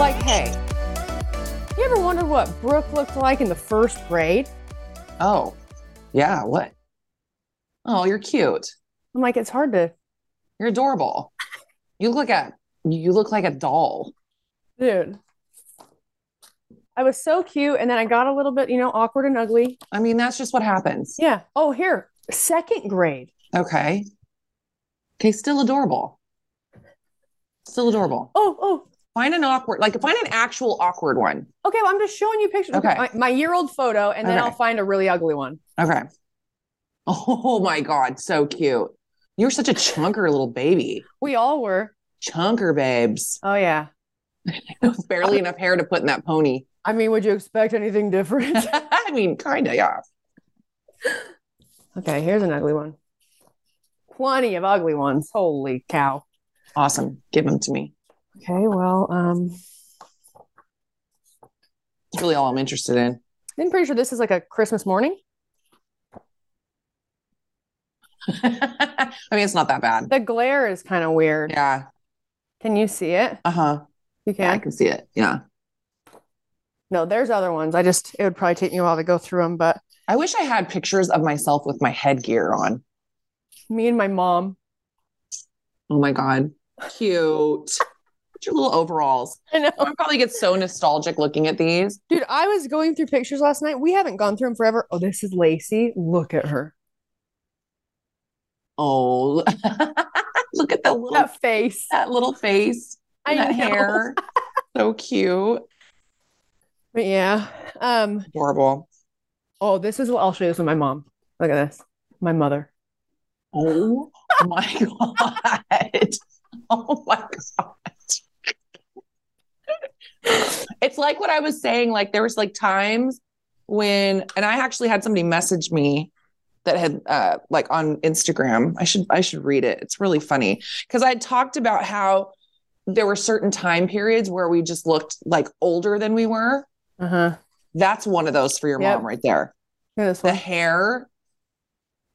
Like, hey, you ever wondered what Brooke looked like in the first grade? Oh, yeah. What? Oh, you're cute. I'm like, it's hard to, You're adorable. You look like a you look like a doll. dude. I was so cute, and then I got a little bit, you know, awkward and ugly. I mean, that's just what happens. Yeah. Oh, here, second grade. Okay. Okay, still adorable. Still adorable. Oh, oh, Find an awkward, like find an actual awkward one. okay. Well, I'm just showing you pictures. Okay. My, my year old photo, and then Okay. I'll find a really ugly one. Okay. Oh my God, so cute. You're such a chunker little baby. We all were. Chunker babes. Oh, yeah. Barely enough hair to put in that pony. I mean, would you expect anything different? I mean, kind of, yeah. okay, here's an ugly one. Plenty of ugly ones. Holy cow. Awesome. Give them to me. Okay, well, um, It's really all I'm interested in. I'm pretty sure this is like a Christmas morning. I mean, it's not that bad. The glare is kind of weird. Yeah. Can you see it? Uh huh. You Yeah, I can. can see it. Yeah. No, there's other ones. I just it would probably take me a while to go through them, but I wish I had pictures of myself with my headgear on. me and my mom. Oh my God. Cute. Put your little overalls. I know. I probably get so nostalgic looking at these. Dude, I was going through pictures last night. We haven't gone through them forever. Oh, this is Lacey. Look at her. Oh, look at the little That face. that little face, I that know. hair. So cute. But yeah. Um, Adorable. oh, this is what I'll show you this with my mom. Look at this. My mother. Oh my God. Oh my God. It's like what I was saying. Like there was like times when, and I actually had somebody message me that had uh like on Instagram. I should I should read it. It's really funny because I talked about how there were certain time periods where we just looked like older than we were. Uh-huh. That's one of those for your Yep. mom right there. This The hair.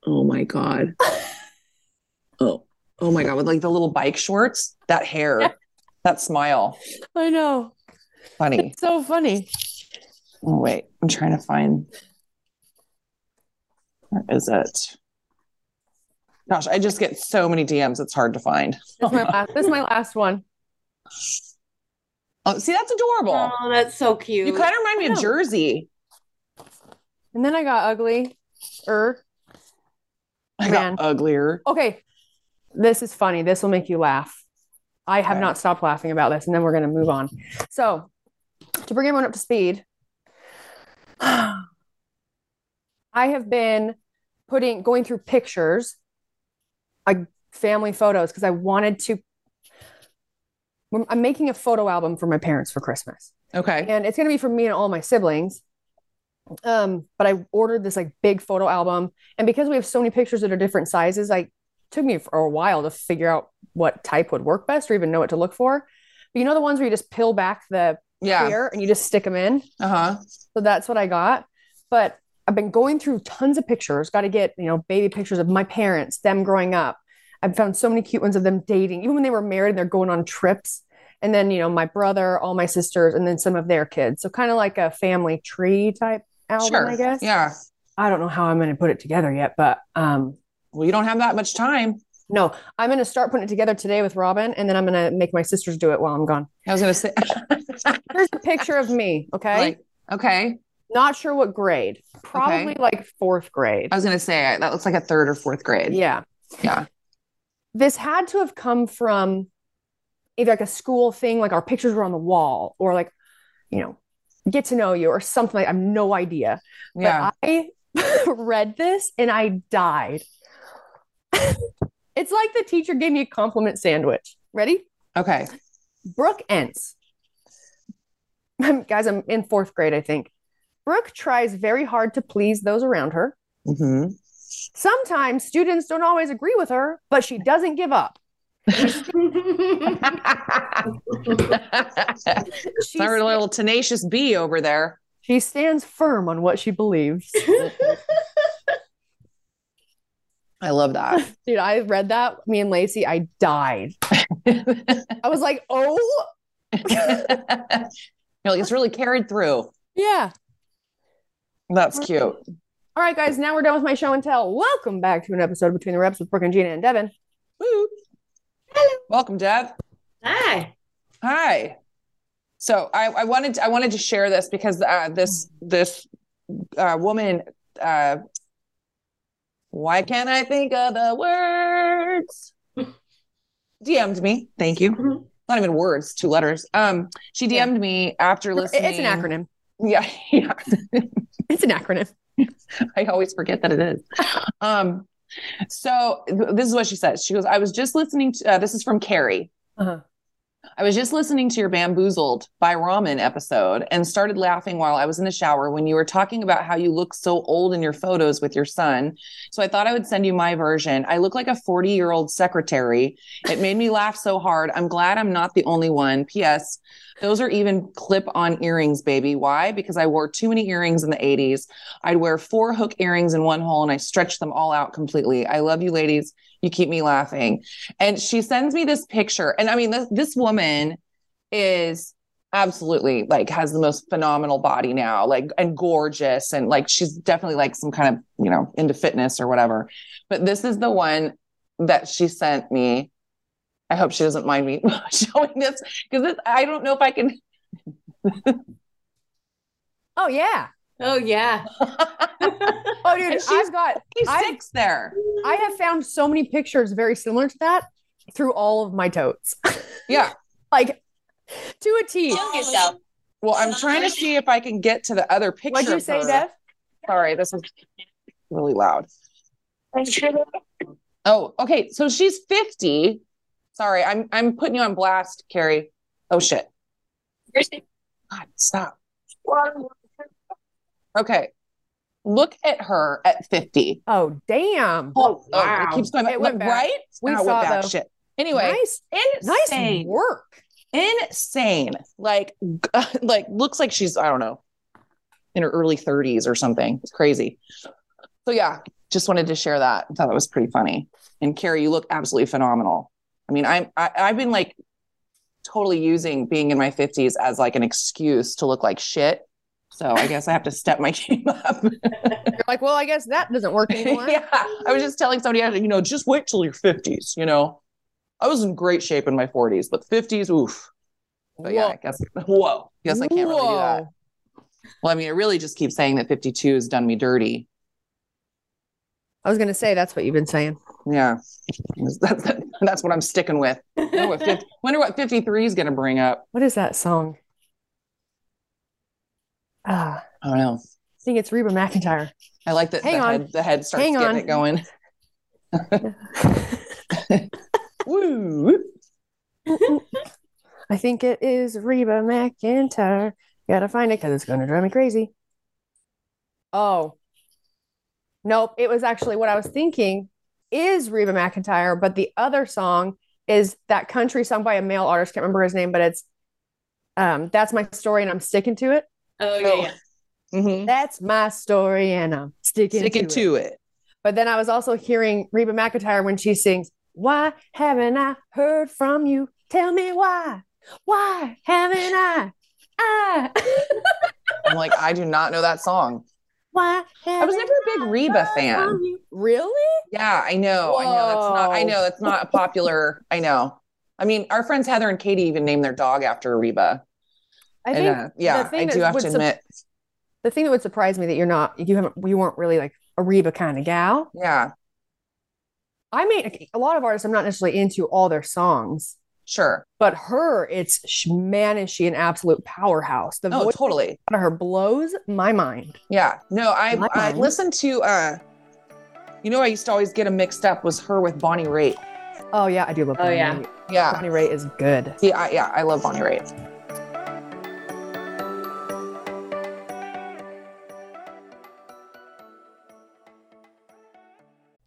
Oh my God. Oh, oh my God. With like the little bike shorts, that hair, that smile. I know. Funny. It's so funny. Oh, wait. I'm trying to find. Where is it? Gosh, I just get so many DMs. It's hard to find. This is my last, this is my last one. Oh, see, that's adorable. Oh, that's so cute. you kind of remind me of. Jersey. And then I got ugly. Er. I Man. got uglier. Okay. This is funny. This will make you laugh. I have Okay. not stopped laughing about this, and then we're going to move on. So, to bring everyone up to speed, I have been putting going through pictures, like family photos, because I wanted to. I'm making a photo album for my parents for Christmas Okay. and it's going to be for me and all my siblings um but i ordered this like big photo album and because we have so many pictures that are different sizes like took me for a while to figure out what type would work best or even know what to look for but you know the ones where you just peel back the Yeah. clear and you just stick them in Uh huh. so that's what i got but i've been going through tons of pictures got to get you know baby pictures of my parents them growing up i've found so many cute ones of them dating even when they were married and they're going on trips and then you know my brother all my sisters and then some of their kids so kind of like a family tree type album Sure. i guess Yeah. i don't know how i'm going to put it together yet but um Well, you don't have that much time. No i'm going to start putting it together today with robin and then i'm going to make my sisters do it while i'm gone I was gonna say. here's a picture of me okay like, okay. not sure what grade probably like fourth grade I was gonna say that looks like a third or fourth grade. yeah Yeah. this had to have come from either like a school thing, like our pictures were on the wall, or like, you know, get to know you or something like I have no idea. Yeah. But I read this and I died. it's like the teacher gave me a compliment sandwich. Ready? okay. Brooke Ence. Guys, I'm in fourth grade, I think. Brooke tries very hard to please those around her. hmm Sometimes students don't always agree with her, but she doesn't give up. She's Our little tenacious bee over there. she stands firm on what she believes. I love that. Dude, I read that. Me and Lacey, I died. I was like, oh, You're like, it's really carried through. yeah. That's cute. All right, guys, now we're done with my show and tell. Welcome back to an episode of Between the Reps with Brooke and Jeanna and Devon. Woo. Welcome, Deb. Hi. Hi. So I, I wanted to, I wanted to share this because uh, this this uh, woman uh, why can't I think of the words? DM'd me. Thank you. Mhm. Not even words, two letters. Um, she Yeah. DM'd me after listening. It's an acronym. Yeah, yeah. It's an acronym. I always forget that it is. Um, so th- this is what she says. She goes, I was just listening to, uh, this is from Carrie. Uh-huh. I was just listening to your Bamboozled by Ramen episode and started laughing while I was in the shower when you were talking about how you look so old in your photos with your son. So I thought I would send you my version. I look like a 40 year old secretary. It made me laugh so hard. I'm glad I'm not the only one. P.S. Those are even clip on earrings, baby. Why? Because I wore too many earrings in the 80s. I'd wear four hook earrings in one hole and I stretched them all out completely. I love you, ladies. You keep me laughing. And she sends me this picture. And I mean, this, this woman is absolutely like has the most phenomenal body now, like and gorgeous. And like she's definitely like some kind of, you know, into fitness or whatever. But this is the one that she sent me. I hope she doesn't mind me showing this because I don't know if I can. Oh, yeah. Oh yeah. Oh, dude, And she's- I've got, He's I- six there. I have found so many pictures very similar to that through all of my totes. Yeah. like to a T. yourself. Well, I'm trying to see if I can get to the other picture. What'd you say, her. Dev? Sorry, this is really loud. Oh, okay. So she's 50. Sorry, I'm I'm putting you on blast, Carrie. Oh shit. God, stop. Okay. Look at her at 50. Oh, damn. Oh, oh wow. it keeps going back. It went back. right? We saw went it, back. though. Shit. Anyway, nice, nice insane. work. insane. Like, like looks like she's I don't know in her early 30s or something. It's crazy. So yeah, just wanted to share that. I thought that was pretty funny. And Carrie, you look absolutely phenomenal. I mean, I'm I, I've been like totally using being in my 50s as like an excuse to look like shit. So I guess I have to step my game up. You're like, well, I guess that doesn't work anymore. yeah, I was just telling somebody, you know, just wait till your 50s. You know, I was in great shape in my 40s, but 50s, oof. But yeah, I guess whoa. Guess I can't really do that. Well, I mean, it really just keeps saying that 52 has done me dirty. I was gonna say that's what you've been saying. Yeah. That's, that's what I'm sticking with. Wonder what, 50, wonder what 53 is going to bring up. What is that song? Ah, I don't know. I think it's Reba McEntire. I like that the on. head, the head starts Hang getting on. it going. Woo. I think it is Reba McEntire. Gotta find it because it's gonna drive me crazy. Oh, nope. It was actually what I was thinking is Reba McEntire, but the other song is that country song by a male artist. Can't remember his name, but it's um, that's my story and I'm sticking to it. Oh, yeah. yeah. Mhm. That's my story and I'm sticking Sticking to, it. to it. But then I was also hearing Reba McEntire when she sings, Why haven't I heard from you? Tell me why. Why haven't I? I. I'm like, I do not know that song. Why I was never a big Reba fan. Really? Yeah, I know. I know. That's not, I know. That's not a popular. I know. I mean, our friends Heather and Katie even named their dog after Reba. I And, think uh, yeah, the thing I that do have would to sup- admit. the thing that would surprise me that you're not, you haven't, you weren't really like a Reba kind of gal. Yeah, I mean, a lot of artists I'm not necessarily into all their songs, sure. but her, it's sh- man, is she an absolute powerhouse? The Oh, voice totally. out of her blows my mind. Yeah. No, I My I mind. listened to uh you know I used to always get them mixed up was her with Bonnie Raitt. Oh yeah, I do love. Oh, Bonnie yeah. Raitt. Yeah. Bonnie Raitt is good. See, I, yeah, I love Bonnie Raitt.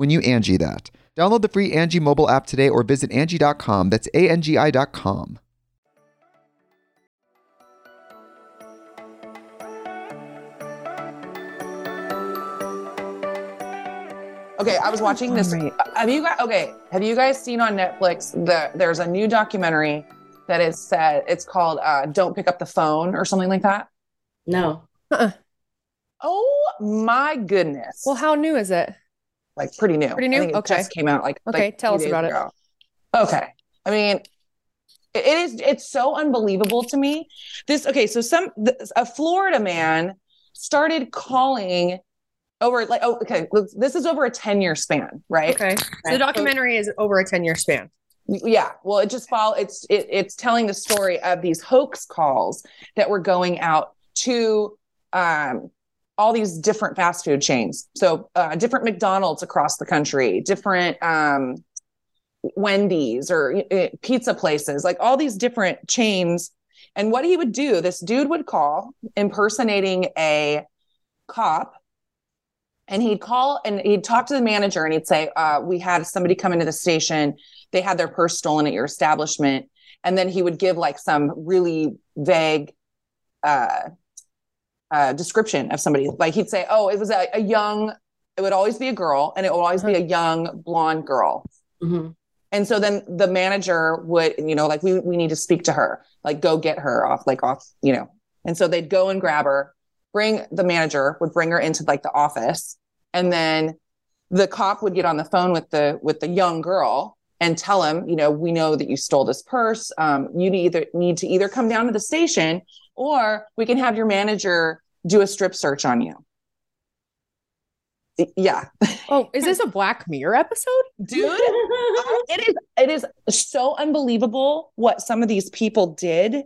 when you Angie that. Download the free Angie mobile app today or visit Angie.com. That's A-N-G-I dot com. Okay, I was watching this. Have you guys okay, have you guys seen on Netflix the there's a new documentary that is said it's called uh Don't Pick Up the Phone or something like that? No. Oh my goodness. Well, how new is it? Like pretty new. Pretty new? I think it Okay. just came out like Okay, like tell us about it. Okay. I mean, it is it's so unbelievable to me. This okay, so some a Florida man started calling over like oh okay, this is over a 10 year span, right? Okay. So the documentary is over a 10 year span. Yeah, well, it just follow. It's it, it's telling the story of these hoax calls that were going out to um, all these different fast food chains. So uh, different McDonald's across the country, different um, Wendy's or uh, pizza places, like all these different chains. And what he would do, this dude would call impersonating a cop and he'd call and he'd talk to the manager and he'd say, uh, "We had somebody come into the station. They had their purse stolen at your establishment." And then he would give like some really vague uh, uh, description of somebody. Like he'd say, "Oh, it was a, a young. It would always be a girl, and it would always be a young blonde girl." Mhm. And so then the manager would, you know, like we we need to speak to her, like go get her off, like off, you know. And so they'd go and grab her, bring the manager would bring her into like the office and then the cop would get on the phone with the with the young girl and tell him you know we know that you stole this purse um, you need either need to either come down to the station or we can have your manager do a strip search on you yeah Oh, is this a Black Mirror episode? dude it is it is so unbelievable what some of these people did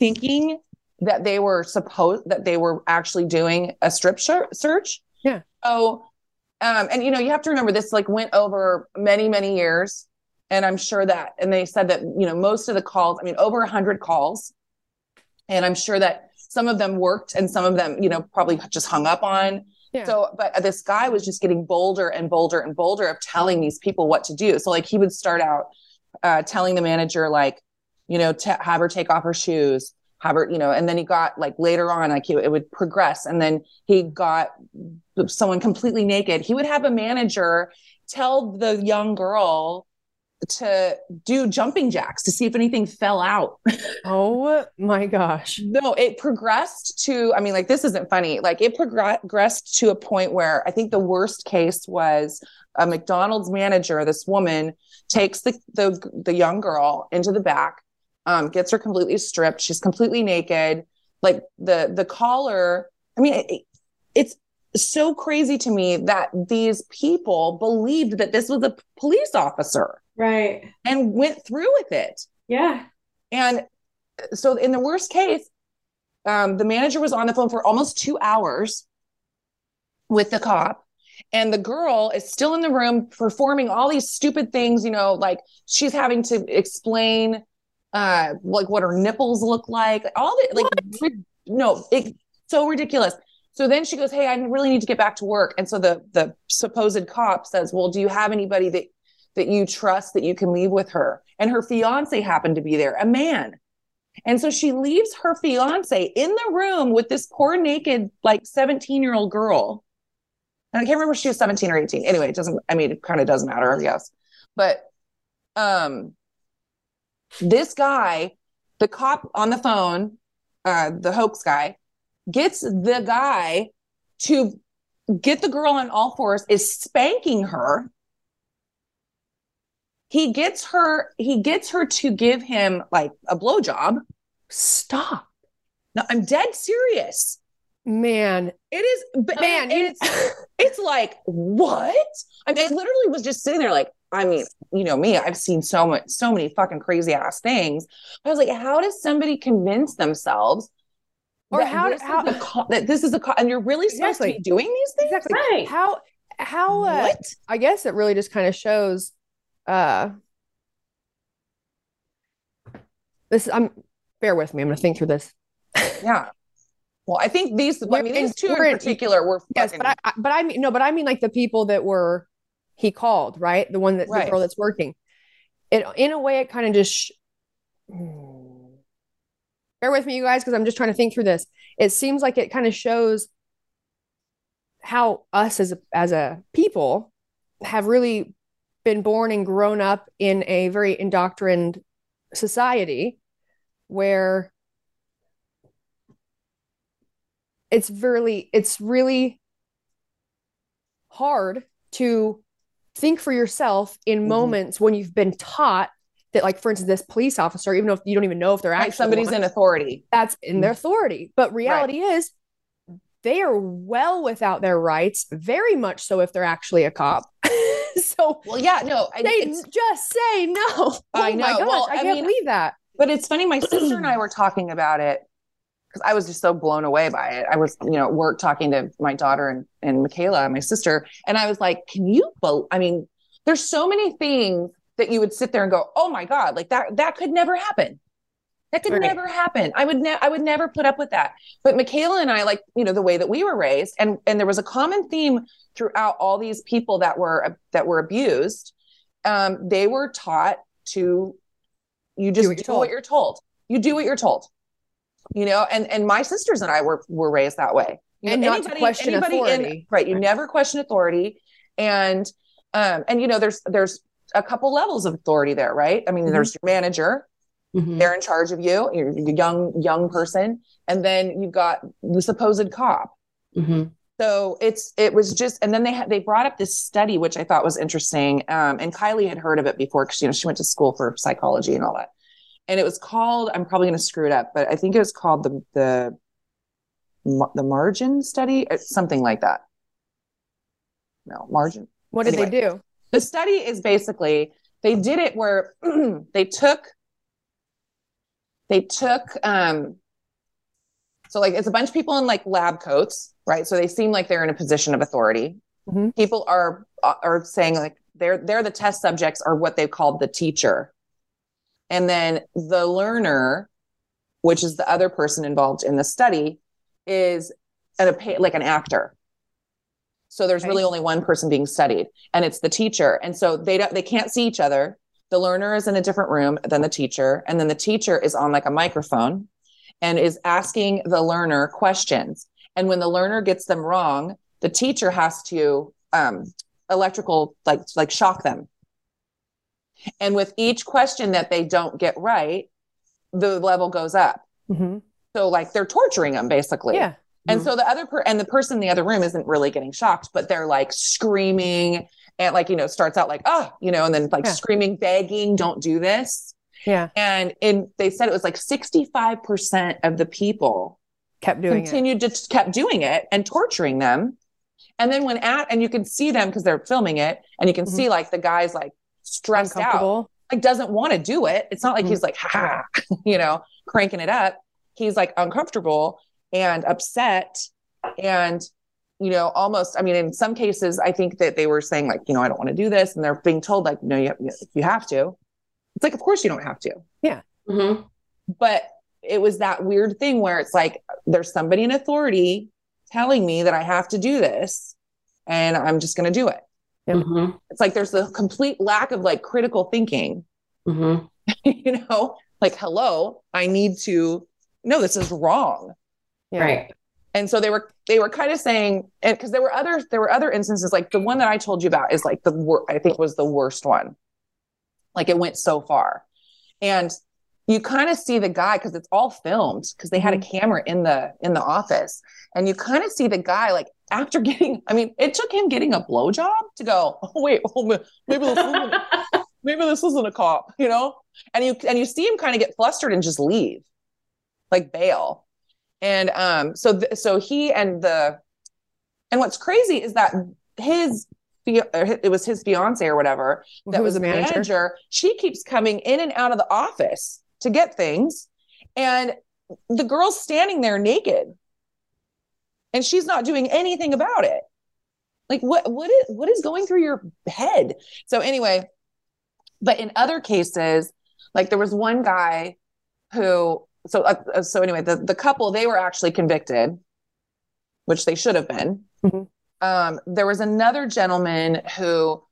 thinking that they were supposed that they were actually doing a strip search Yeah. so um and you know you have to remember this like went over many many years and i'm sure that and they said that you know most of the calls i mean over 100 calls and i'm sure that some of them worked and some of them you know probably just hung up on Yeah. so, but this guy was just getting bolder and bolder and bolder of telling these people what to do. So, like, he would start out uh, telling the manager, like, you know, to have her take off her shoes, have her, you know, and then he got like later on, like, he, it would progress. And then he got someone completely naked. He would have a manager tell the young girl to do jumping jacks to see if anything fell out. Oh my gosh. No, it progressed to, I mean, like, this isn't funny. Like, it progressed to a point where I think the worst case was a McDonald's manager, this woman takes the, the, the young girl into the back, um, gets her completely stripped. She's completely naked. Like, the, the caller, I mean, it, it's so crazy to me that these people believed that this was a police officer Right. and went through with it. Yeah. And so, in the worst case, um, the manager was on the phone for almost two hours with the cop, and the girl is still in the room performing all these stupid things. You know, like she's having to explain, uh, like what her nipples look like, all the like, no, it so ridiculous. So then she goes, "Hey, I really need to get back to work." And so the the supposed cop says, "Well, do you have anybody that that you trust that you can leave with her?" And her fiance happened to be there, a man. And so she leaves her fiance in the room with this poor naked, like 17 year old girl. And I can't remember if she was 17 or 18. Anyway, it doesn't, I mean, it kind of doesn't matter, I guess. But um this guy, the cop on the phone, uh, the hoax guy, gets the guy to get the girl on all fours, is spanking her. He gets her, he gets her to give him like a blowjob. Stop. No, I'm dead serious. Man. It is, but Man, it's it's like what? I mean, I literally was just sitting there, like, I mean, you know me, I've seen so much, so many fucking crazy ass things. I was like, how does somebody convince themselves, Or how- this how- is co- that this is a co- and you're really supposed to be doing these things? Exactly. Right. How how uh, What? I guess it really just kind of shows uh this I'm bear with me. I'm gonna think through this. Yeah. Well, I think these, I mean, these 2 in in- particular were Yes, but I, I but I mean no, but I mean like the people that were he called, right? The one that Right. the girl that's working. It in a way it kind of just sh- bear with me, you guys, because I'm just trying to think through this. It seems like it kind of shows how us as a as a people have really been born and grown up in a very indoctrined society where it's really it's really hard to think for yourself in Mhm. moments when you've been taught that like for instance this police officer even if you don't even know if they're like actually somebody's one, in authority. that's in their authority but reality is they are well without their rights very much so if they're actually a cop so Well, yeah, no, I, they just say no oh I my know. gosh Well, i I can't mean, believe that But it's funny, my sister and I were talking about it because I was just so blown away by it. I was, you know, at work talking to my daughter and, and Michaela, my sister, and I was like, can you, bel I mean, there's so many things that you would sit there and go, oh my God, like that, that could never happen. That could Right. never happen. I would ne- I would never put up with that. But Michaela and I, like, you know, the way that we were raised, and and there was a common theme throughout all these people that were that were abused. Um, they were taught to you just what do you're what you're told. You do what you're told. You know, and and my sisters and I were were raised that way. You know, And not to question in- authority. right? You Right. never question authority, and um, and you know, there's there's a couple levels of authority there, right? I mean, Mhm. there's your manager, Mhm. They're in charge of you. You're a young young person, and then you've got the supposed cop. Mhm. So it's it was just, and then they had they brought up this study which I thought was interesting. Um, and Kylie had heard of it before because you know she went to school for psychology and all that. And it was called. I'm probably going to screw it up, but I think it was called the the the margin study, or something like that. No margin. What did Anyway. they do? The study is basically they did it where they took they took um so like it's a bunch of people in like lab coats, right? So they seem like they're in a position of authority. Mhm. People are are saying like they're they're the test subjects are what they called the teacher. And then the learner, which is the other person involved in the study, is an, a like an actor. So there's Okay. really only one person being studied, and it's the teacher. And so they don't they can't see each other. The learner is in a different room than the teacher, and then the teacher is on like a microphone and is asking the learner questions. And when the learner gets them wrong, the teacher has to um, electrical like like shock them. And with each question that they don't get right, the level goes up. hmm So like they're torturing them basically. Yeah. And Mhm. so the other per and the person in the other room isn't really getting shocked, but they're like screaming and like, you know, starts out like, oh, you know, and then like Yeah. screaming, begging, don't do this. Yeah. And in they said it was like 65% of the people Kept doing it. continued to kept doing it and torturing them. And then when at and you can see them because they're filming it, and you can Mhm. see like the guy's like stressed out like doesn't want to do it. It's not like Mhm. he's like, ha, you know, cranking it up. He's like uncomfortable and upset and you know, almost, I mean, in some cases, I think that they were saying like, you know, I don't want to do this. And they're being told like, no, you, you have to. It's like, of course you don't have to. Mhm. But it was that weird thing where it's like, there's somebody in authority telling me that I have to do this and I'm just going to do it. Yep. Mhm. It's like, there's a complete lack of like critical thinking. Mhm. you know, like, hello, I need to, no, this is wrong. Yeah. Right. And so they were, they were kind of saying, and because there were other, there were other instances, like the one that I told you about is like the, wor- I think was the worst one. Like it went so far. And you kind of see the guy because it's all filmed because they had a mm-hmm. camera in the, in the office. And you kind of see the guy like after getting, I mean, it took him getting a blowjob to go, oh, wait, oh, maybe this isn't, maybe this isn't a cop, you know? And you and you see him kind of get flustered and just leave, like bail. And um, so th- so he and the and what's crazy is that his fia- or hi- it was his fiance or whatever that was the manager? manager. She keeps coming in and out of the office to get things, and the girl's standing there naked, and she's not doing anything about it. Like what what is what is going through your head? So anyway, but in other cases, like there was one guy who so uh, uh, so anyway, the the couple they were actually convicted, which they should have been. Mhm. Um, there was another gentleman who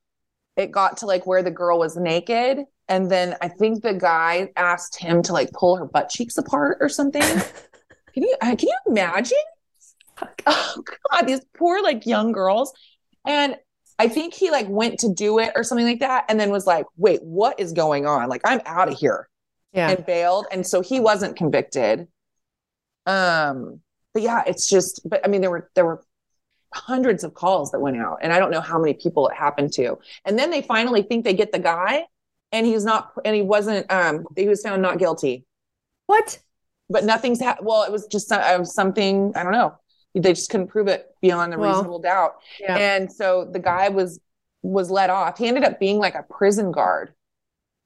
it got to like where the girl was naked, and then I think the guy asked him to like pull her butt cheeks apart or something. can you uh, can you imagine? Oh God, these poor like young girls, and I think he like went to do it or something like that, and then was like, "Wait, what is going on? Like, I'm out of here." Yeah. and bailed and so he wasn't convicted. Um but yeah it's just but i mean there were there were hundreds of calls that went out and i don't know how many people it happened to. And then they finally think they get the guy and he's not and he wasn't um he was found not guilty. What? but nothing's ha- well it was just some- uh, something i don't know. They just couldn't prove it beyond a Well, reasonable doubt. Yeah. and so the guy was was let off. He ended up being like a prison guard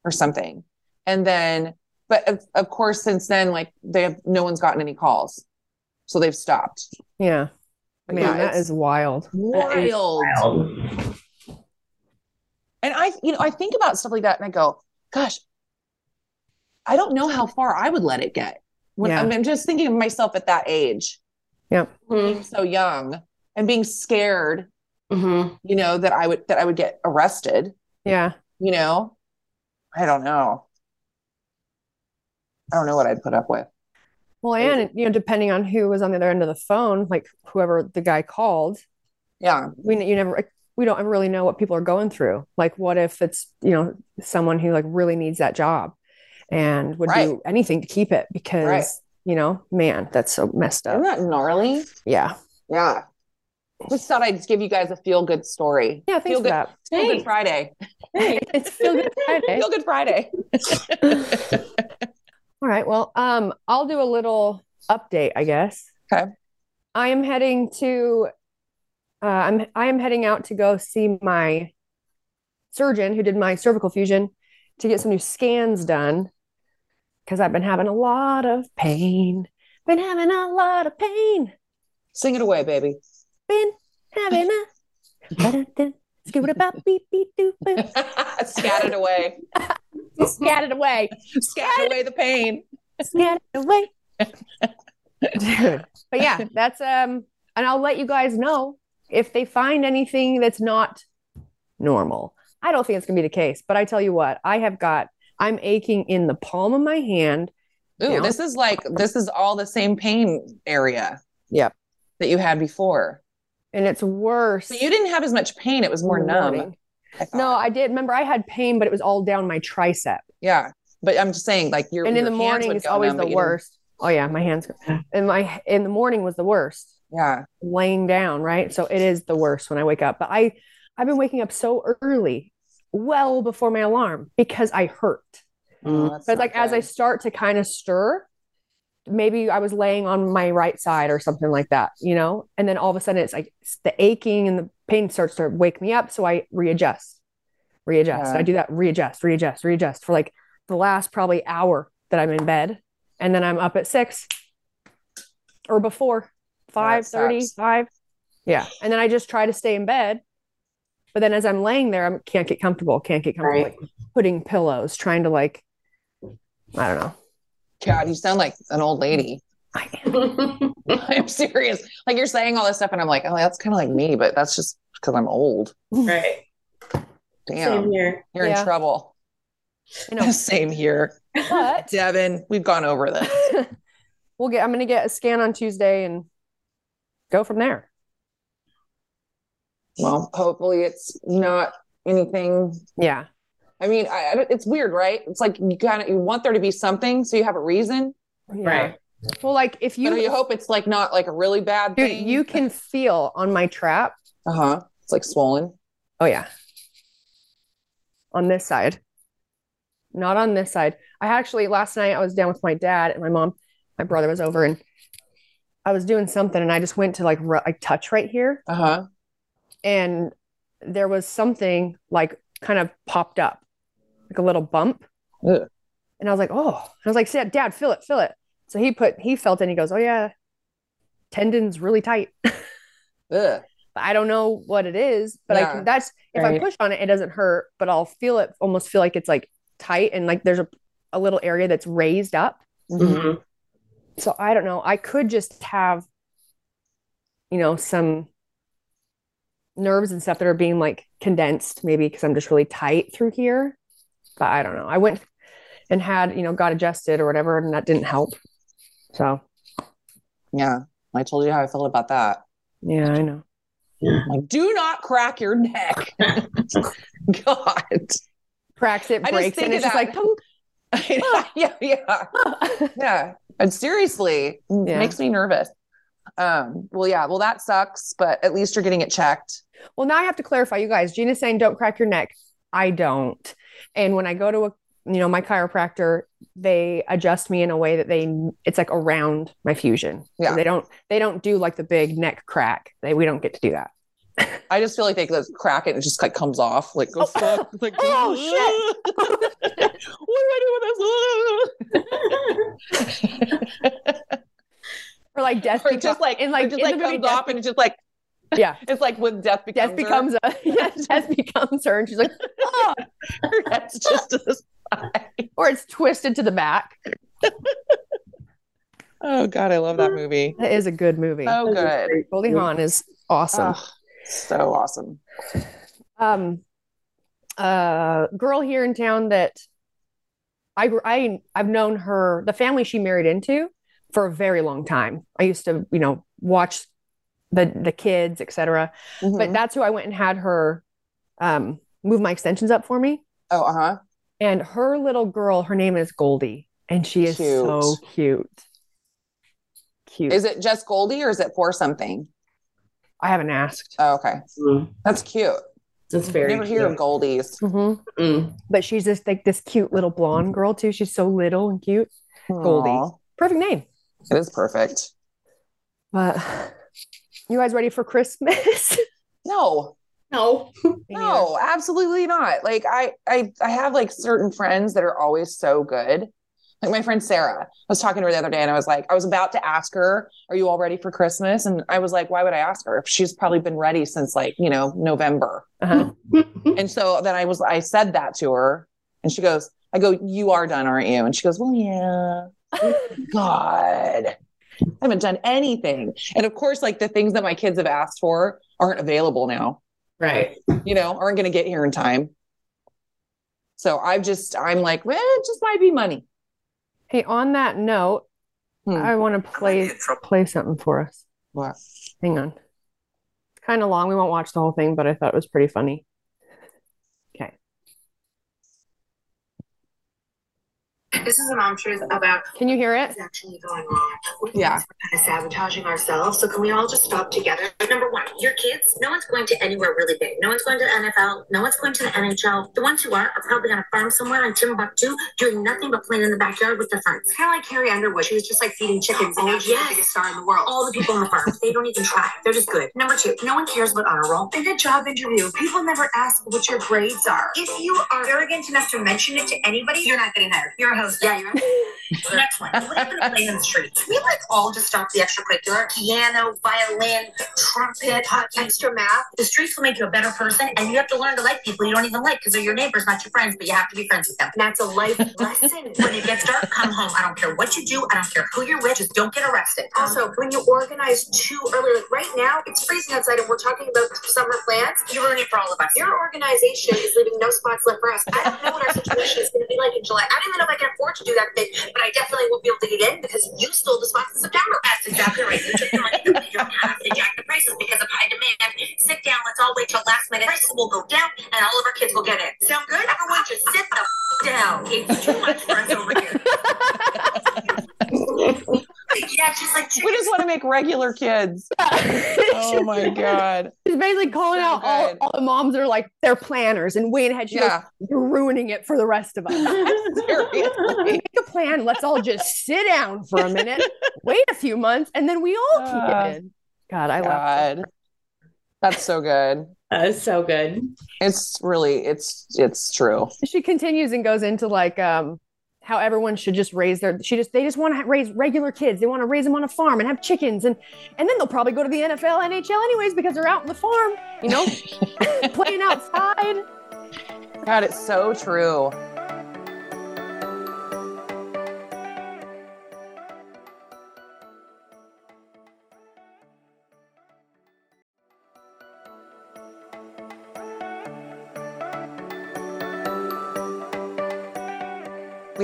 or something and then but of, of course since then like they have no one's gotten any calls so they've stopped yeah. But Man, yeah, that it's wild. wild Wild. and i you know i think about stuff like that and i go gosh i don't know how far i would let it get when Yeah. I'm, I'm just thinking of myself at that age Yep. being so young and being scared Mhm. you know that i would that i would get arrested Yeah. you know i don't know i don't know what i'd put up with Well, and you know, depending on who was on the other end of the phone, like whoever the guy called, yeah we you never we don't ever really know what people are going through. Like, what if it's you know someone who like really needs that job, and would Right. do anything to keep it because Right. you know, man, that's so messed up. Isn't that gnarly? Yeah. Yeah. Just thought I'd just give you guys a feel good story. Yeah, Feel for good, that. feel good. Friday. it's feel good Friday. Feel good Friday. All right. Well, um, I'll do a little update, I guess. Okay. I am heading to uh, I'm I am heading out to go see my surgeon who did my cervical fusion to get some new scans done because I've been having a lot of pain. Been having a lot of pain. Sing it away, baby. Been having a ba-da-da, skoo-ba-da-ba, beep, beep, doop, boop. Scat it away. Scat it away. Scat away the pain. Scat it away. Dude. But yeah, that's um and I'll let you guys know if they find anything that's not normal. I don't think it's gonna be the case, but I tell you what, I have got I'm aching in the palm of my hand. Ooh, Down. this is like this is all the same pain area. Yep. That you had before. And it's worse. But you didn't have as much pain. It was more numb. morning. I. No, I did. Remember, I had pain, but it was all down my tricep. Yeah. But I'm just saying, like your and in your the morning, it's always numb, the worst. Oh yeah, my hands. And my in the morning was the worst. Yeah. laying down, right? So it is the worst when I wake up. But I I've been waking up so early, well before my alarm because I hurt. Mm. But like as I start to kind of stir, maybe I was laying on my right side or something like that, you know? And then all of a sudden it's like it's the aching and the pain starts to wake me up. So I readjust, readjust. Yeah. I do that, readjust, readjust, readjust for like the last probably hour that I'm in bed. And then I'm up at six or before five thirty five. Yeah. And then I just try to stay in bed. But then as I'm laying there, I can't get comfortable, can't get comfortable, Right. like putting pillows, trying to like, I don't know. God, you sound like an old lady. I am. I'm serious. Like you're saying all this stuff, and I'm like, oh, that's kind of like me, but that's just because I'm old. right. Damn, Same here. you're Yeah. in trouble. I know. Same here, But Devon. We've gone over this. we'll get I'm gonna get a scan on Tuesday and go from there. Well, hopefully it's not anything. Yeah. I mean, I, I it's weird, right? It's like you kind of you want there to be something, so you have a reason, Yeah. Right. Well, like if you, you, but you hope it's like not like a really bad dude, thing. you can feel on my trap. uh huh. It's like swollen. Oh yeah. On this side. Not on this side. I actually last night I was down with my dad and my mom. My brother was over and I was doing something and I just went to like ru- like touch right here Uh huh. and there was something like kind of popped up, like a little bump. Ugh. And I was like, oh, I was like, "Dad, Dad, feel it, feel it." So he put, he felt it. And he goes, "Oh yeah, tendon's really tight." Ugh. I don't know what it is, but I can, that's if I push on it, it doesn't hurt, but I'll feel it, almost feel like it's like tight and like there's a, a little area that's raised up. Mhm. So I don't know. I could just have, you know, some nerves and stuff that are being like condensed, maybe because I'm just really tight through here. But I don't know. I went and had, you know, got adjusted or whatever, and that didn't help. So Yeah. I told you how I felt about that. yeah, I know. Like, do not crack your neck. God. Cracks it, I just breaks, think and it's just like, yeah, yeah, yeah. And seriously, it Yeah. makes me nervous. Um, well, yeah, well, that sucks, but at least you're getting it checked. Well, now I have to clarify, you guys. Jeanna's saying don't crack your neck. I don't. And when I go to a, you know, my chiropractor, they adjust me in a way that they, it's like around my fusion. So Yeah. they don't, they don't do like the big neck crack. They, we don't get to do that. I just feel like they just crack it and it just like comes off. Like, oh, fuck. It's like, Oh, shit. what do I do with this? Or like death, or just like, in like, just like comes off and just like, yeah. it's like when death becomes, Death becomes a, yeah, death becomes her. And she's like, oh, her. That's just to the side. or it's twisted to the back. Oh, God, I love that movie. That is a good movie. So good. Goldie Hawn is awesome. Oh, so awesome. um a girl here in town that I I I've known her the family she married into for a very long time. I used to, you know, watch the the kids, etc. But Mhm. that's who I went and had her um move my extensions up for me. oh, uh huh. And her little girl, her name is Goldie, and she is so cute. Cute. Is it just Goldie or is it for something? I haven't asked. Oh, okay. Mm. That's cute. That's I very never hear of cute. Goldies. Mhm. Mm. But she's just like this cute little blonde girl too. She's so little and cute. Goldie. Perfect name. It is perfect. But you guys ready for Christmas? No, No. no, absolutely not. Like I, I, I have like certain friends that are always so good. Like my friend Sarah, I was talking to her the other day, and I was like, I was about to ask her, "Are you all ready for Christmas?" And I was like, "Why would I ask her? If she's probably been ready since like you know November." Uh-huh. And so then I was, I said that to her, and she goes, "I go, you are done, aren't you?" And she goes, "Well, yeah." God, I haven't done anything. And of course, like the things that my kids have asked for aren't available now. Right. You know, aren't going to get here in time. So I've just, I'm like, well, it just might be money. Hey, on that note, Hmm. I want to play play something for us. What? Hang on. It's kind of long. We won't watch the whole thing, but I thought it was pretty funny. This is an mom truth about Can you hear it? what's actually going on. We think Yeah. We're kind of sabotaging ourselves. So can we all just stop together? Number one, your kids, no one's going to anywhere really big. No one's going to the NFL. No one's going to the NHL. The ones who are are probably on a farm somewhere in Timbuktu doing nothing but playing in the backyard with their friends. Kind of like Carrie Underwood. She was just like feeding chickens and now she's the biggest star in the world. All the people on the farm, they don't even try. They're just good. Number two, no one cares about honor roll. In a job interview, people never ask what your grades are. If you are arrogant enough to mention it to anybody, you're not getting hired. You're a host. Yeah, you're. Next one. What are you gonna play in the streets? We like all just stop the extracurricular. Piano, violin, trumpet, hockey, extra math. The streets will make you a better person, and you have to learn to like people you don't even like because they're your neighbors, not your friends, but you have to be friends with them. And that's a life lesson. When it gets dark, come home. I don't care what you do, I don't care who you're with, just don't get arrested. Also, when you organize too early, like right now, it's freezing outside and we're talking about summer plans. You ruin it for all of us. Your organization is leaving no spots left for us. I don't know what our situation is going to be like in July. I don't even know if I can afford to do that thing, but I definitely won't be able to get in because you stole the spots in September. That's exactly right. You took the money that we don't have to jack the prices because of high demand. Sit down. Let's all wait till last minute. Prices will go down and all of our kids will get in. Sound good? Everyone just sit the f- down. It's too much for us over here. yeah, just like We just want to make regular kids. Oh my God. She's basically calling So out all, all the moms that are like they're planners and way ahead. She Yeah. goes, You're ruining it for the rest of us. Seriously. Make a plan. Let's all just sit down for a minute, wait a few months, and then we all can Uh, get in. God, I love God. That's so good. That's so good. It's really, it's, it's true. she continues and goes into like um how everyone should just raise their she just they just want to raise regular kids they want to raise them on a farm and have chickens and and then they'll probably go to the nfl nhl anyways because they're out in the farm you know playing outside God, it's so true.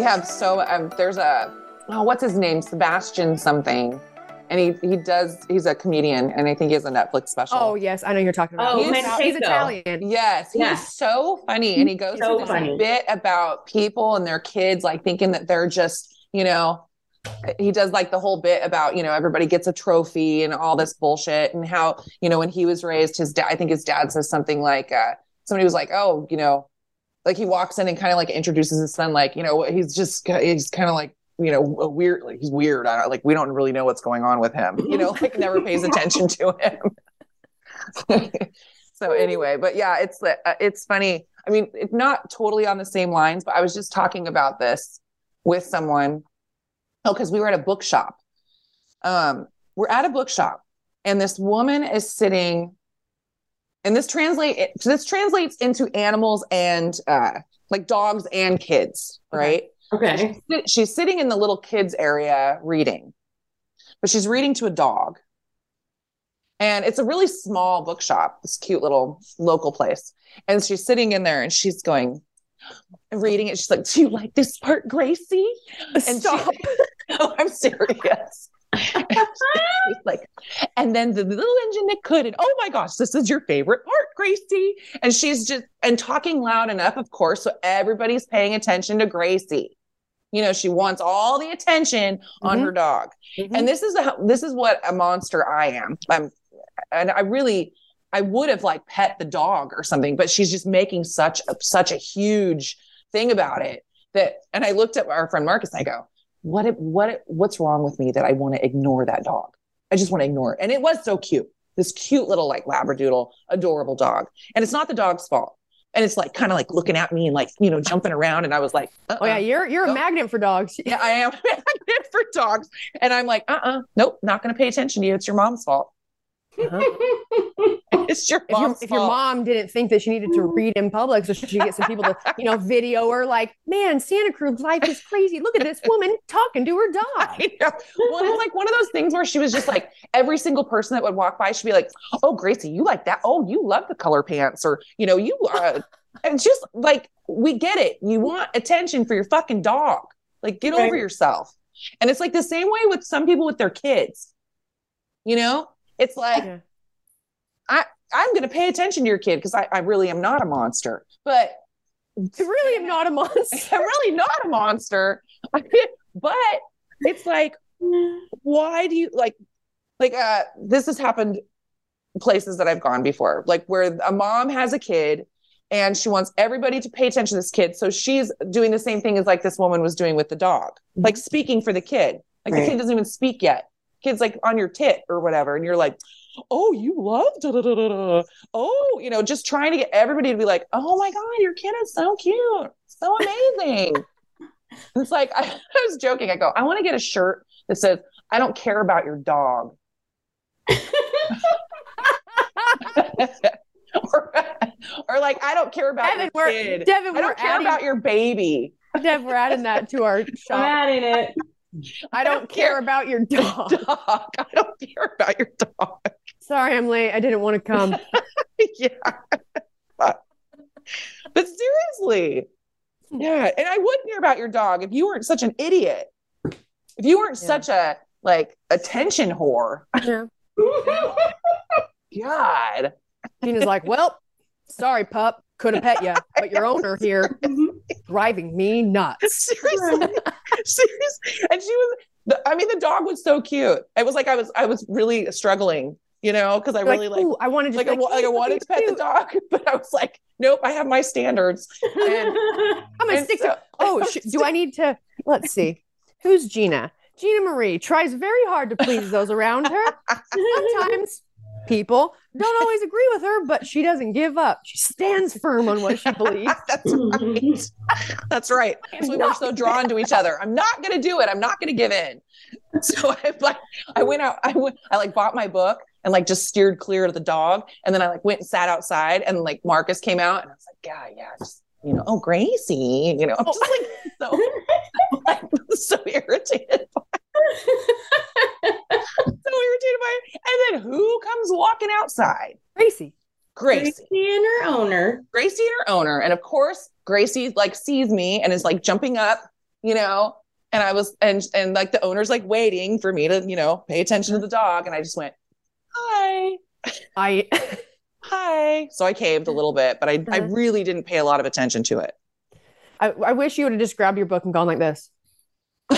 We have so um, there's a oh what's his name Sebastian something, and he he does he's a comedian and I think he has a Netflix special. oh yes i know you're talking about Oh, he's, Manchego. he's italian Yes, he's Yeah. so funny, and he goes So through this funny. bit about people and their kids, like thinking that they're just, you know, he does like the whole bit about, you know, everybody gets a trophy and all this bullshit, and how, you know, when he was raised, his dad, I think his dad says something like, uh, somebody was like, oh, you know, like he walks in and kind of like introduces his son, like, you know, he's just, he's kind of like. You know, a weird, like he's weird. I don't like, we don't really know what's going on with him. You know, like never pays attention to him. so anyway but yeah it's uh, it's funny i mean it's not totally on the same lines but i was just talking about this with someone oh because we were at a bookshop um we're at a bookshop and this woman is sitting and this translate this translates into animals and uh like dogs and kids right? Okay. She's- she's sitting in the little kids area reading but she's reading to a dog. And it's a really small bookshop this cute little local place. And she's sitting in there and she's going reading it. She's like do you like this part gracie? And she- stop no i'm serious like, and then the little engine that could, and oh my gosh, this is your favorite part, Gracie. And she's just and talking loud enough, of course, so everybody's paying attention to Gracie. You know, she wants all the attention on Mhm. her dog. Mhm. And this is a, this is what a monster I am. I'm, and I really, I would have like pet the dog or something, but she's just making such a, such a huge thing about it that. And I looked at our friend Marcus and I go, "What? if- What? if- What's wrong with me that I want to ignore that dog? I just want to ignore it." And it was so cute. This cute little like labradoodle, adorable dog. And it's not the dog's fault. And it's like kind of like looking at me and like you know jumping around. And I was like, Oh yeah, "Uh-uh." you're you're a magnet for dogs. yeah, I am a magnet for dogs. And I'm like, uh uh nope, not going to pay attention to you. It's your mom's fault. It's your If, your, if your mom didn't think that she needed to read in public, so she get some people to, you know, video her like, man, Santa Cruz life is crazy. Look at this woman talking to her dog. Know. Well, it's like one of those things where she was just like, every single person that would walk by, she'd be like, oh, Gracie, you like that? Oh, you love the color pants. Or, you know, you, uh, and just like, we get it. You want attention for your fucking dog. Like, get over yourself. And it's like the same way with some people with their kids. You know, it's like, Yeah. I'm going to pay attention to your kid because I, I really am not a monster. But I really am not a monster. I'm really not a monster. but it's like, why do you like, like, uh, this has happened places that I've gone before, like where a mom has a kid and she wants everybody to pay attention to this kid. So she's doing the same thing as like this woman was doing with the dog, like speaking for the kid. Like the kid doesn't even speak yet. Kid's like on your tit or whatever. And you're like, oh, you love da da da da da. Oh, you know, just trying to get everybody to be like, oh my God, your kid is so cute. So amazing. it's like, I, I was joking. I go, I want to get a shirt that says, I don't care about your dog. or, or like, I don't care about Devon, your we're, kid. Devon, I we're don't care adding, about your baby. Dev, we're adding that to our I'm shop. adding it. I don't care about your dog. Dog. I don't care about your dog. Sorry, I'm late. I didn't want to come. yeah. but seriously. Yeah. And I wouldn't care about your dog if you weren't such an idiot. If you weren't Yeah. such a like attention whore. Yeah. God. Jeanna's like, well, sorry, pup. Could have pet you, but your owner here mm-hmm. driving me nuts. Seriously. Seriously. And she was the, I mean, the dog was so cute. It was like I was I was really struggling, you know, because I Like, really like ooh, I wanted to like, just I, like I wanted to pet the dog, but I was like, nope, I have my standards. And I'm gonna stick so- to. Oh, sh- do I need to? Let's see. Who's Jeanna? Jeanna Marie tries very hard to please those around her. Sometimes people don't always agree with her, but she doesn't give up. She stands firm on what she believes. That's right. That's right. That's why we were so drawn to each other. I'm not gonna do it. I'm not gonna give in. So I like I went out, I went, I like bought my book and like just steered clear of the dog. And then I like went and sat outside and like Marcus came out and I was like, yeah, yeah, just you know, oh Gracie, you know, I'm just like so like, so irritated by so irritated by it. And then who comes walking outside? Gracie. Gracie. Gracie and her owner. Gracie and her owner. And of course, Gracie like sees me and is like jumping up, you know. And I was and and like the owner's like waiting for me to, you know, pay attention to the dog. And I just went, Hi, I hi. So I caved a little bit, but I, I Uh-huh. really didn't pay a lot of attention to it. I, I wish you would have just grabbed your book and gone like this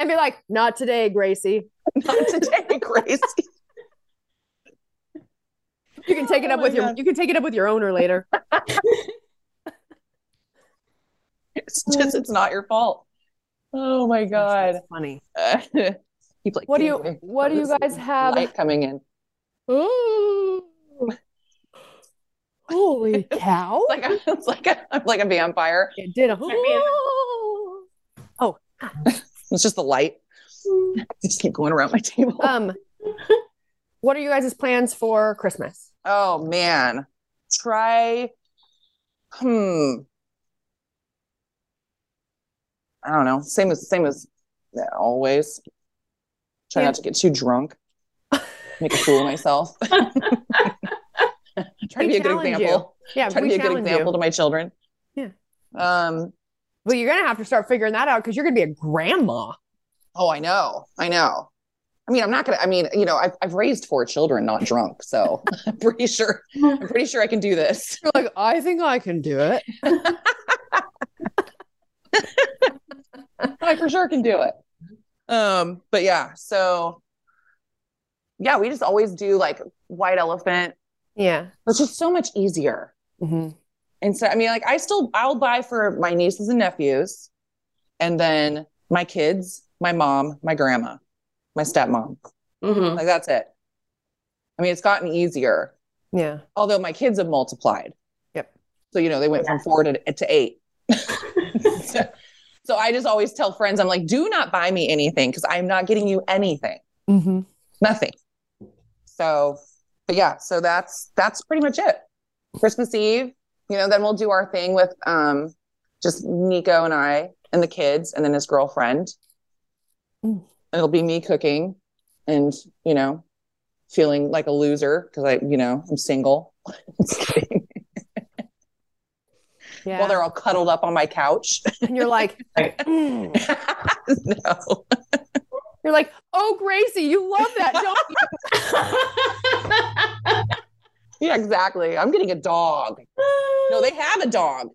and be like, "Not today, Gracie. Not today, Gracie. You can take it Oh up with your you can take it up with your owner later." It's just it's not your fault. Oh my God. That's funny. Uh, like What do you what do you guys have? light coming in. Ooh. Holy cow! Like I, it's like a, I'm like a vampire. It did a. It's just the light. just keep going around my table. Um, what are you guys' plans for Christmas? oh man. Try hmm. I don't know. Same as same as always. Try Yeah. not to get too drunk. Make a fool of myself. Try to be a good challenge you. example. Yeah, Try to be a good example you. to my children. Yeah. Um, Well, you're gonna have to start figuring that out because you're gonna be a grandma. Oh, I know. I know. I mean, I'm not gonna. I mean, you know, I've I've raised four children, not drunk, so I'm pretty sure. I'm pretty sure I can do this. You're like, I think I can do it. I for sure can do it. Um, but yeah, so yeah, we just always do like white elephant. Yeah. It's just so much easier. Mhm. And so, I mean, like, I still, I'll buy for my nieces and nephews, and then my kids, my mom, my grandma, my stepmom. Mhm. Like, that's it. I mean, it's gotten easier, Yeah. although my kids have multiplied. Yep. So, you know, they went from four to, to eight. so, so I just always tell friends, I'm like, do not buy me anything because I'm not getting you anything, Mm-hmm. nothing. So, but yeah, so that's that's pretty much it. Christmas Eve, you know, then we'll do our thing with um just Nico and I and the kids and then his girlfriend. Mm. It'll be me cooking and, you know, feeling like a loser because I, you know, I'm single. Just. Yeah. While they're all cuddled up on my couch. and you're like, mm. no. you're like, oh, Gracie, you love that, don't you? Yeah, exactly. I'm getting a dog. No, they have a dog.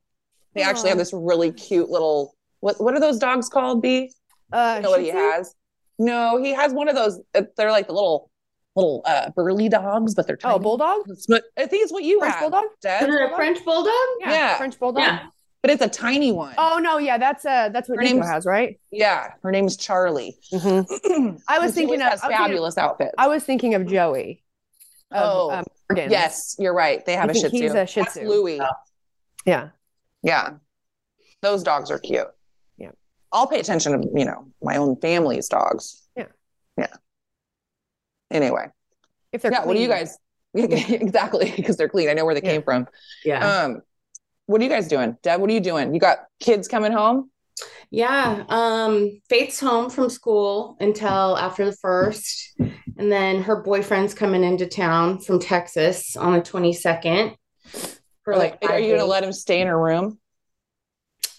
They actually have this really cute little what what are those dogs called, B? Uh, You know what he Shih Tzu? has? No, he has one of those. uh, They're like the little little uh burly dogs, but they're tiny. Oh, bulldog, It's I think it's what you French have. bulldog. Deb. Is it a French bulldog? Yeah. French bulldog. Yeah. But it's a tiny one. Oh no, yeah, that's uh, that's what Her Nico name's- has, right? Yeah, her name's Charlie. Mm-hmm. I was she thinking of- has I was fabulous outfits. I was thinking of Joey. Of, Oh, um, Morgan. yes, you're right. They have I a Shih Tzu. he's a Shih That's Tzu. Louis. Yeah. Yeah. Those dogs are cute. Yeah. I'll pay attention to, you know, my own family's dogs. Yeah. Yeah. Anyway. If they're yeah. What do you guys exactly because they're clean. I know where they Yeah. came from. Yeah. Um, what are you guys doing? Deb, what are you doing? You got kids coming home? Yeah, um, Faith's home from school until after the first, and then her boyfriend's coming into town from Texas on the 22nd. For Or like, are you gonna let him stay in her room?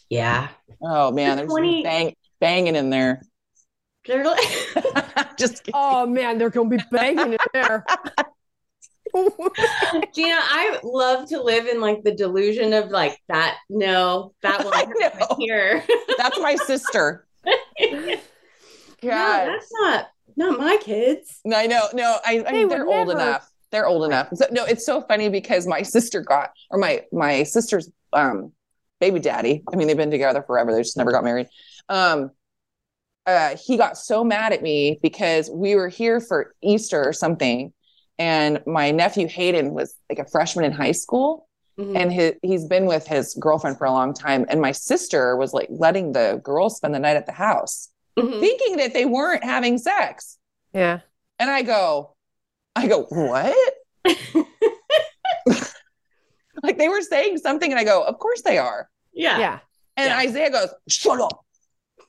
Yeah. Oh man, there's 20 bang banging in there. They're like, Just kidding. Oh man, they're gonna be banging in there. Jeanna, I love to live in like the delusion of like that. No, that will never happen here. That's my sister. no, that's not not my kids. No, I know. No, I, I They mean, would they're old never- enough. They're old enough. So, no, it's so funny because my sister got, or my my sister's um baby daddy. I mean, they've been together forever. They just never got married. Um, uh, he got so mad at me because we were here for Easter or something, and my nephew Hayden was like a freshman in high school, Mhm. and his, he's been with his girlfriend for a long time. And my sister was like letting the girls spend the night at the house, Mhm. thinking that they weren't having sex. yeah. And I go, I go, what? like they were saying something, and I go, of course they are. yeah. Yeah. And Yeah. Isaiah goes, shut up.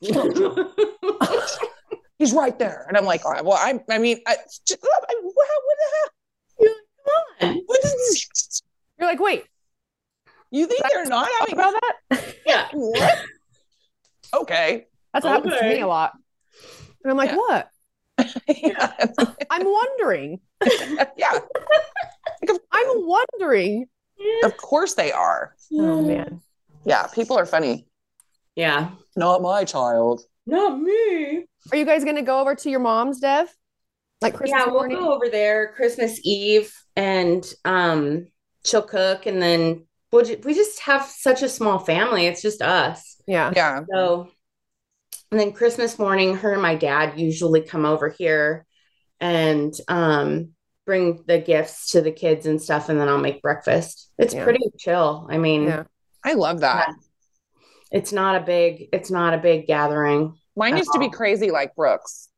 He's right there. And I'm like, all right, well, I, I mean, I, just, I, what, what the Come on. What is, You're like, wait, you think they're not talk having about that? Yeah. what? Okay. That's what happens to me a lot. And I'm like, Yeah. what? yeah. I'm wondering. yeah. I'm wondering. Of course they are. Oh man. Yeah. People are funny. Yeah. Not my child. Not me. Are you guys gonna go over to your mom's, Dev? Like Christmas yeah, we'll go over there Christmas Eve and um she'll cook and then we'll ju- we just have such a small family. It's just us. Yeah. Yeah. So and then Christmas morning, her and my dad usually come over here and um bring the gifts to the kids and stuff and then I'll make breakfast. It's Yeah. pretty chill. I mean, Yeah. I love that. It's not a big it's not a big gathering. Mine At used to be crazy like Brooke's.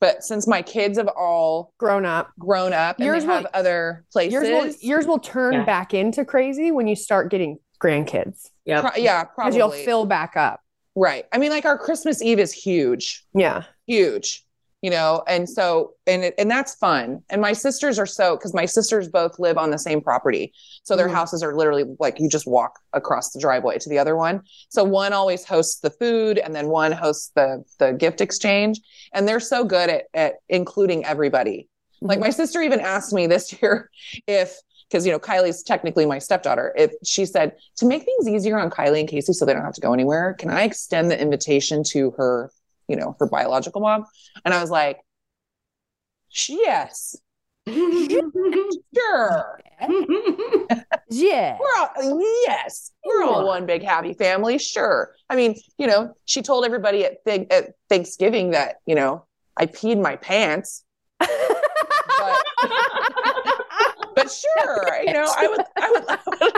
But since my kids have all Grown up. grown up and Yours they have will- other places, Yours will yours will turn Yeah. back into crazy when you start getting grandkids. Yep. pro- yeah, Because you'll fill back up. right. I mean, like our Christmas Eve is huge, Yeah. huge. You know, and so and it, and that's fun. And my sisters are so because my sisters both live on the same property, so their Mhm. houses are literally like you just walk across the driveway to the other one. So one always hosts the food, and then one hosts the the gift exchange, and they're so good at at including everybody. Like my sister even asked me this year if because you know Kylie's technically my stepdaughter. If she said to make things easier on Kylie and Casey so they don't have to go anywhere, can I extend the invitation to her, you know, her biological mom? And I was like, yes, sure. Yeah. We're all yes, we're all one big happy family. Sure. I mean, you know, she told everybody at, th- at Thanksgiving that you know I peed my pants. but, but sure, you know, I would, I would, I would,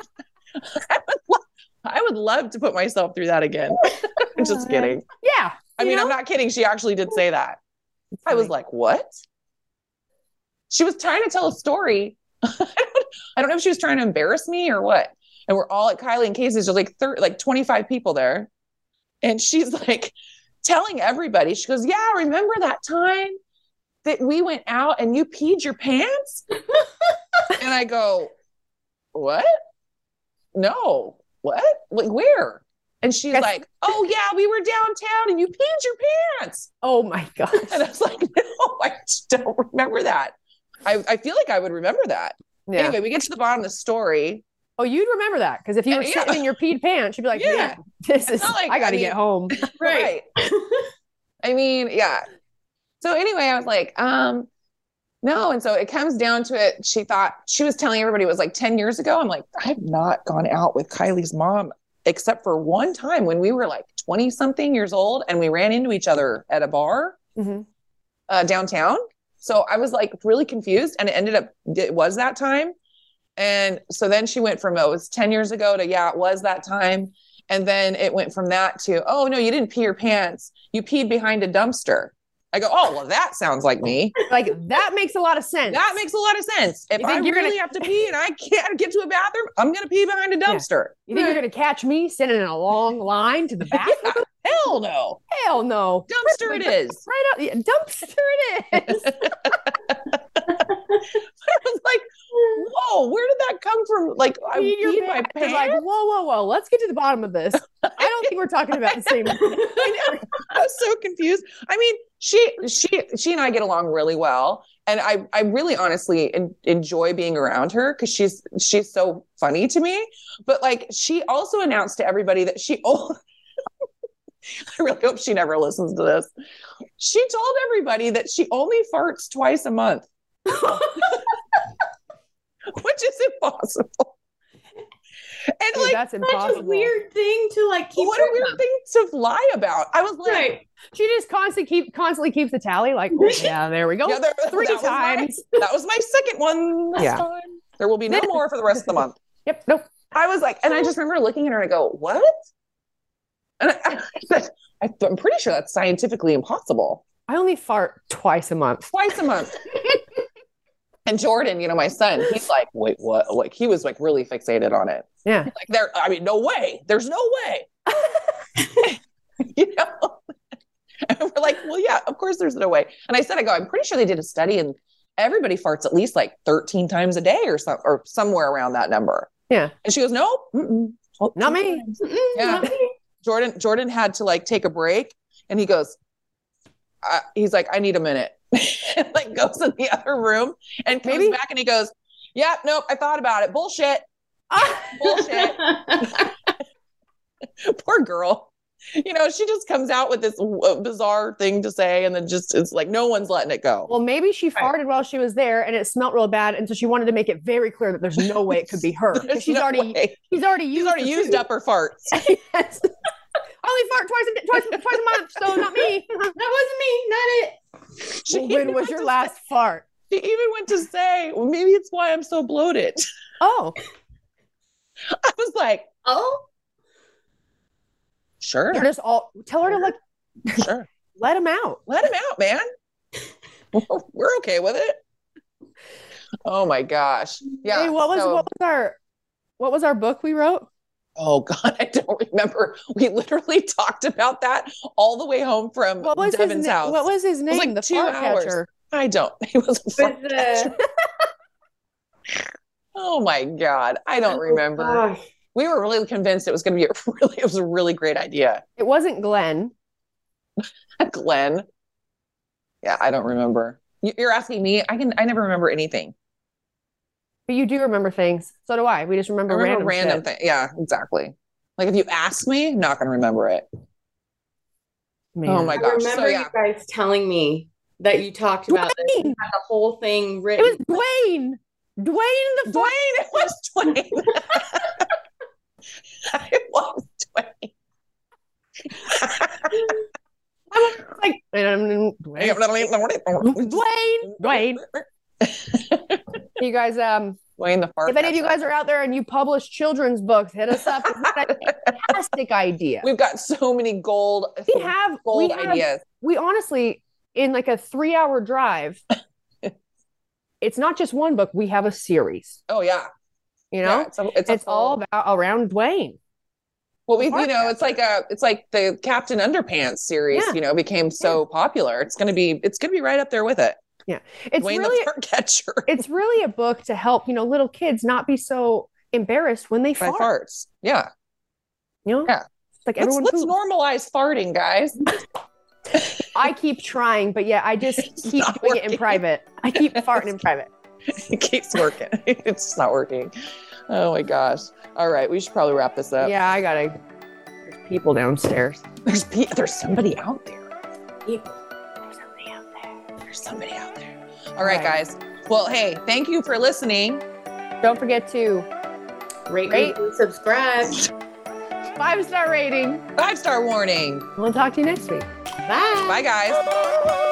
I would, lo- I would love to put myself through that again. Just uh, kidding. I you mean, know? I'm not kidding. She actually did say that. I was like, what? She was trying to tell a story. I don't, I don't know if she was trying to embarrass me or what. And we're all at Kylie and Casey's. There's like thir- like 25 people there. And she's like telling everybody, she goes, Yeah, remember that time that we went out and you peed your pants? and I go, What? No. What? Like where? And she's Yes. like, Oh yeah, we were downtown and you peed your pants. Oh my god. And I was like, No, I just don't remember that. I, I feel like I would remember that. Yeah. Anyway, we get to the bottom of the story. Oh, you'd remember that because if you were Yeah. sitting in your peed pants, you'd be like, Yeah. "Man, this is. like- I got to I get home." Right. I mean, yeah. So anyway, I was like, um, no. And so it comes down to it. She thought she was telling everybody it was like 10 years ago. I'm like, I've not gone out with Kylie's mom except for one time when we were like 20 something years old and we ran into each other at a bar Mhm. uh, downtown. So I was like really confused and it ended up, it was that time. And so then she went from, oh, it was 10 years ago to, yeah, it was that time. And then it went from that to, oh, no, you didn't pee your pants. You peed behind a dumpster. I go, oh, well, that sounds like me. Like that makes a lot of sense. That makes a lot of sense. If You I you're really gonna- have to pee and I can't get to a bathroom, I'm going to pee behind a dumpster. You think you're gonna catch me sitting in a long line to the bathroom? Yeah, hell no. Hell no. Dumpster it is. Right out. Yeah, dumpster it is. I was like, whoa, where did that come from? Like, I Peed my pants. Like, whoa, whoa, whoa. Let's get to the bottom of this. I don't think we're talking about the same. I. I was so confused. I mean, she she she and I get along really well, and I I really honestly en- enjoy being around her because she's she's so funny to me. But like, she also announced to everybody that she oh. I really hope she never listens to this. She told everybody that she only farts twice a month, which is impossible. And Dude, like, that's Such impossible. a weird thing to like keep. what a weird of. thing to lie about. I was like, Right. She just constantly keep constantly keeps the tally. Like, oh, yeah, there we go. Yeah, there- Three that was my- times. that was my second one this Yeah. time. There will be no more for the rest of the month. Yep. Nope. I was like, and I just remember looking at her and I go, what? And I, I said, I, I'm pretty sure that's scientifically impossible. I only fart twice a month. Twice a month. And Jordan, you know, my son, he's like, wait, what? Like he was like really fixated on it. Yeah. Like there, I mean, no way. There's no way. you know? And we're like, well, yeah, of course there's no way. And I said, I go, I'm pretty sure they did a study and everybody farts at least like 13 times a day or some or somewhere around that number. Yeah. And she goes, no. Oh, Not me. Yeah. not me. Jordan, Jordan had to like take a break and he goes, uh, he's like, I need a minute. And like goes in the other room and comes Maybe- back and he goes, yeah, nope, I thought about it. Bullshit. Bullshit. Poor girl. You know, she just comes out with this uh, bizarre thing to say, and then just it's like no one's letting it go. Well, maybe she Right. farted while she was there, and it smelled real bad, and so she wanted to make it very clear that there's no way it could be her. She's no already she's already used She's already the used up her farts. Yes. I only fart twice a, twice, twice a month, so not me. that wasn't me. Not it. She Well, when was your to last fart? She even went to say, well, maybe it's why I'm so bloated. Oh, I was like, Oh, sure, you're just all tell her to like sure, let him out. let him out, man. We're okay with it. Oh my gosh, yeah. hey, what was so- what was our what was our book we wrote? Oh God, I don't remember. We literally talked about that all the way home from What was Devon's his na- house. What was his name? like the two hours. catcher. I don't. He was a With the- catcher. Oh my God, I don't oh, remember. Gosh. We were really convinced it was going to be a really. It was a really great idea. It wasn't Glenn. Glenn. Yeah, I don't remember. You're asking me. I can. I never remember anything. But you do remember things. So do I. We just I remember, remember random, random, things. Yeah, exactly. Like if you ask me, I'm not going to remember it. shit. Oh my I gosh. remember So yeah, you guys telling me that you talked about this. You Dwayne! had the whole thing written. It was Dwayne. Dwayne the Dwayne. It was Dwayne. it was Dwayne. I was like Dwayne. Dwayne. Dwayne. You guys, um, The fart. if any of you guys are out there and you publish children's books, hit us up. It's a fantastic idea. We've got so many gold, We have we gold have, ideas. we honestly in like a three hour drive. it's not just one book. We have a series. Oh yeah, You know, yeah, it's, a, it's, it's, all about around Dwayne. Well, we, you know, it's like a, it's like the Captain Underpants series. Yeah. You know, became so popular. It's gonna be, it's gonna be right up there with it. It's Dwayne really the catcher it's really a book to help you know little kids not be so embarrassed when they by fart. farts. Yeah, You know, Yeah. It's like let's, everyone. let's poops. normalize farting, guys. I keep trying, but yeah, I just It's keep doing it in private. I keep farting in private. it keeps working. it's not working. Oh my gosh. All right, we should probably wrap this up. Yeah, I gotta. There's people downstairs. There's pe- there's somebody out there. People. There's somebody out there. There's somebody out there. All right, right. guys. Well, hey, thank you for listening. Don't forget to Rate, Rate. subscribe. five star rating. Five star warning. We'll talk to you next week. Bye. Bye, guys.